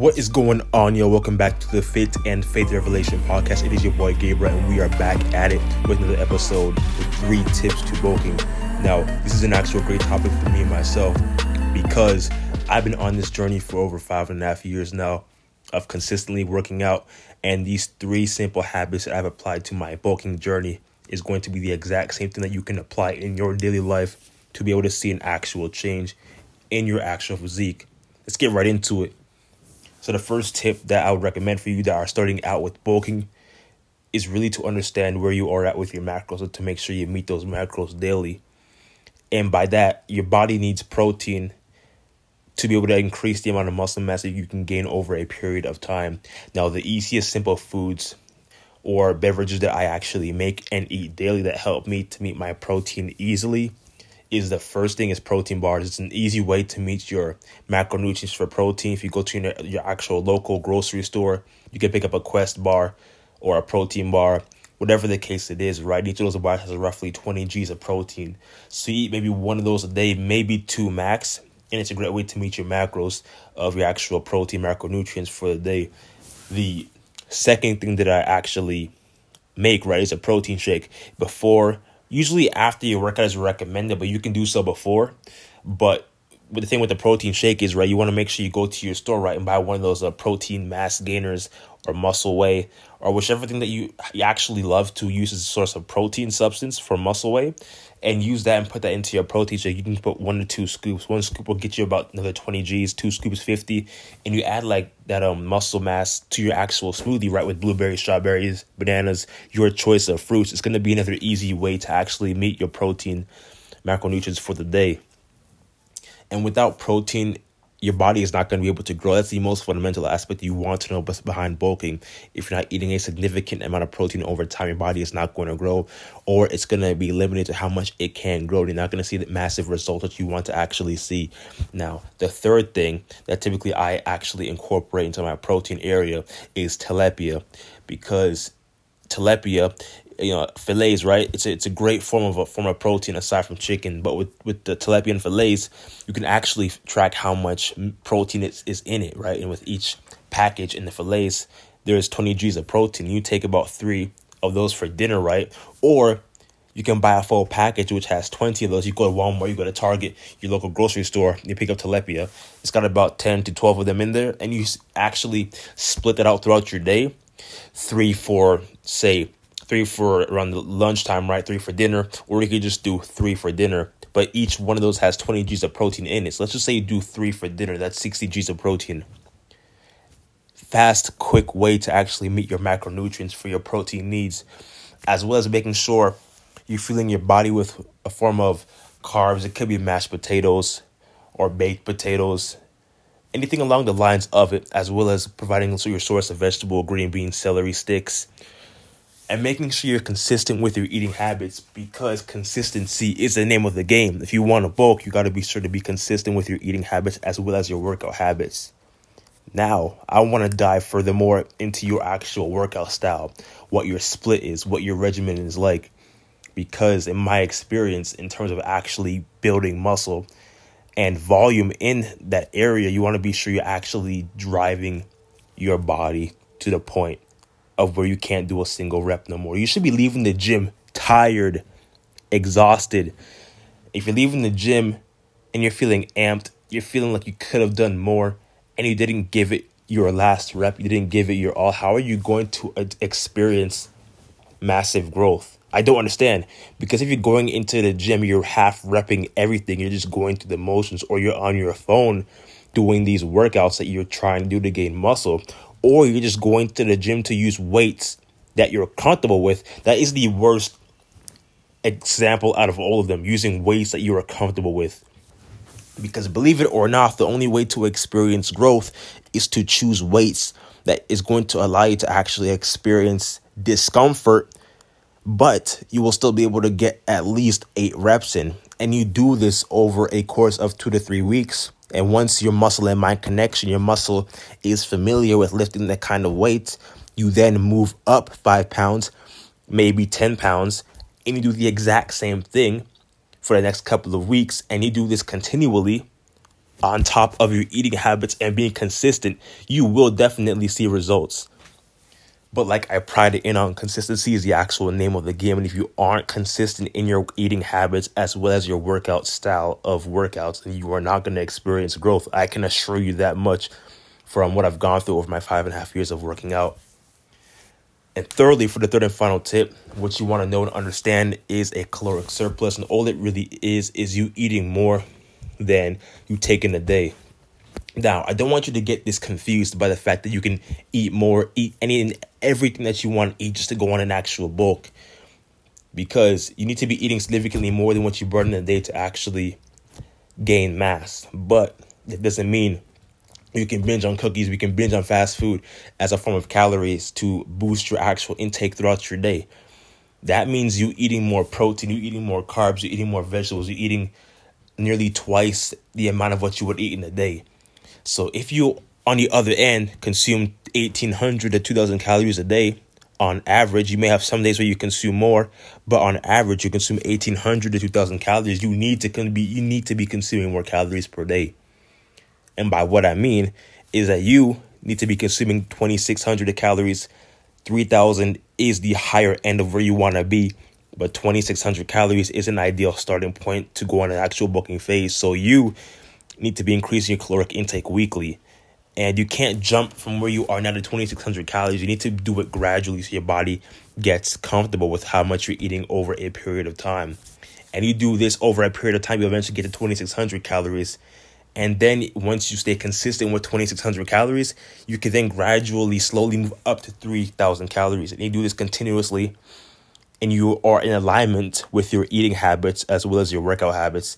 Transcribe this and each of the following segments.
What is going on, yo? Welcome back to the Fit and Faith Revelation podcast. It is your boy Gabriel, and we are back at it with another episode with three tips to bulking. Now, this is an actual great topic for me and myself because I've been on this journey for over five and a half years now of consistently working out, and these three simple habits that I've applied to my bulking journey is going to be the exact same thing that you can apply in your daily life to be able to see an actual change in your actual physique. Let's get right into it. So the first tip that I would recommend for you that are starting out with bulking is really to understand where you are at with your macros and to make sure you meet those macros daily. And by that, your body needs protein to be able to increase the amount of muscle mass that you can gain over a period of time. Now, the easiest simple foods or beverages that I actually make and eat daily that help me to meet my protein easily is the first thing is protein bars. It's an easy way to meet your macronutrients for protein. If you go to your, your actual local grocery store, you can pick up a Quest bar or a protein bar, whatever the case it is, right? Each of those bars has roughly 20 G's of protein. So you eat maybe one of those a day, maybe two max, and it's a great way to meet your macros of your actual protein macronutrients for the day. The second thing that I actually make, right, is a protein shake before usually after your workout is recommended, but you can do so before. But the thing with the protein shake is right, you want to make sure you go to your store right and buy one of those uh, protein mass gainers or muscle whey or whichever thing that you, you actually love to use as a source of protein substance for muscle whey and use that and put that into your protein shake. You can put one to two scoops. One scoop will get you about another 20 G's, two scoops 50. And you add like that um muscle mass to your actual smoothie, right? With blueberries, strawberries, bananas, your choice of fruits. It's gonna be another easy way to actually meet your protein macronutrients for the day. And without protein, your body is not going to be able to grow. That's the most fundamental aspect you want to know behind bulking. If you're not eating a significant amount of protein over time, your body is not going to grow, or it's going to be limited to how much it can grow. You're not going to see the massive results that you want to actually see. Now, the third thing that typically I actually incorporate into my protein area is tilapia, because tilapia you know fillets right? It's a, it's a great form of a form of protein aside from chicken but with with the tilapia and fillets you can actually track how much protein is, is in it right? And with each package in the fillets there's 20 g's of protein. You take about three of those for dinner right? Or you can buy a full package which has 20 of those. You go to walmart you go to target your local grocery store you pick up tilapia. It's got about 10 to 12 of them in there and you actually split that out throughout your day. Three for say three for around lunchtime, right? Three for dinner, or you could just do three for dinner. But each one of those has 20 G's of protein in it. So let's just say you do three for dinner, that's 60 G's of protein. Fast, quick way to actually meet your macronutrients for your protein needs, as well as making sure you're filling your body with a form of carbs. It could be mashed potatoes or baked potatoes, anything along the lines of it, as well as providing your source of vegetable, green beans, celery sticks, and making sure you're consistent with your eating habits because consistency is the name of the game. If you want to bulk, you got to be sure to be consistent with your eating habits as well as your workout habits. Now, I want to dive furthermore into your actual workout style, what your split is, what your regimen is like. Because, in my experience, in terms of actually building muscle and volume in that area, you want to be sure you're actually driving your body to the point of where you can't do a single rep no more. You should be leaving the gym tired, exhausted. If you're leaving the gym and you're feeling amped, you're feeling like you could have done more and you didn't give it your last rep, you didn't give it your all, how are you going to uh, experience massive growth? I don't understand because if you're going into the gym, you're half repping everything, you're just going through the motions, or you're on your phone doing these workouts that you're trying to do to gain muscle, or you're just going to the gym to use weights that you're comfortable with, that is the worst example out of all of them using weights that you are comfortable with. Because believe it or not, the only way to experience growth is to choose weights that is going to allow you to actually experience discomfort, but you will still be able to get at least eight reps in. And you do this over a course of two to three weeks and once your muscle and mind connection, your muscle is familiar with lifting that kind of weight, you then move up five pounds, maybe 10 pounds, and you do the exact same thing for the next couple of weeks. And you do this continually on top of your eating habits and being consistent, you will definitely see results. But like I pride it in on consistency is the actual name of the game. And if you aren't consistent in your eating habits as well as your workout style of workouts, then you are not going to experience growth. I can assure you that much from what I've gone through over my five and a half years of working out. And thirdly, for the third and final tip, what you want to know and understand is a caloric surplus. And all it really is, is you eating more than you take in a day. Now, I don't want you to get this confused by the fact that you can eat more, eat any and everything that you want to eat just to go on an actual bulk. Because you need to be eating significantly more than what you burn in a day to actually gain mass. But it doesn't mean you can binge on cookies, we can binge on fast food as a form of calories to boost your actual intake throughout your day. That means you eating more protein, you eating more carbs, you eating more vegetables, you eating nearly twice the amount of what you would eat in a day. So if you, on the other end, consume 1800 to 2000 calories a day, on average, you may have some days where you consume more, but on average, you consume 1800 to 2000 calories. You need to be you need to be consuming more calories per day. And by what I mean is that you need to be consuming 2600 calories. 3000 is the higher end of where you want to be, but 2600 calories is an ideal starting point to go on an actual bulking phase. So you need to be increasing your caloric intake weekly. And you can't jump from where you are now to 2600 calories. You need to do it gradually so your body gets comfortable with how much you're eating over a period of time. And you do this over a period of time, you eventually get to 2600 calories. And then once you stay consistent with 2600 calories, you can then gradually, slowly move up to 3000 calories. And you do this continuously, and you are in alignment with your eating habits as well as your workout habits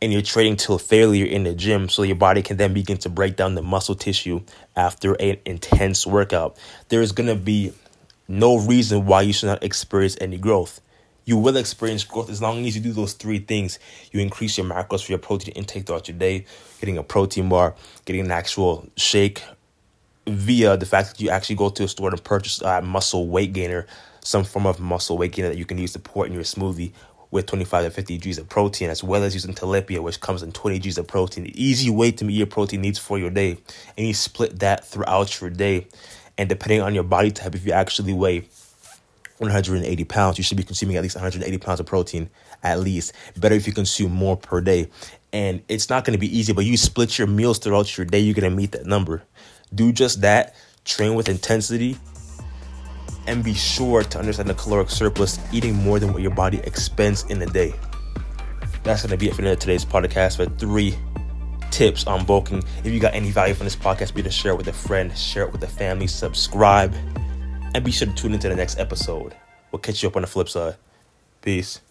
and you're training till failure in the gym so your body can then begin to break down the muscle tissue after an intense workout. There is going to be no reason why you should not experience any growth. You will experience growth as long as you do those three things. You increase your macros for your protein intake throughout your day, getting a protein bar, getting an actual shake via the fact that you actually go to a store and purchase a muscle weight gainer, some form of muscle weight gainer that you can use to pour in your smoothie with 25 to 50 G's of protein, as well as using tilapia, which comes in 20 G's of protein. Easy way to meet your protein needs for your day. And you split that throughout your day. And depending on your body type, if you actually weigh 180 pounds, you should be consuming at least 180 pounds of protein at least. Better if you consume more per day. And it's not going to be easy, but you split your meals throughout your day, you're going to meet that number. Do just that. Train with intensity and be sure to understand the caloric surplus, eating more than what your body expends in a day. That's going to be it for today's podcast for three tips on bulking. If you got any value from this podcast, be sure to share it with a friend, share it with a family, subscribe, and be sure to tune into the next episode. We'll catch you up on the flip side. Peace.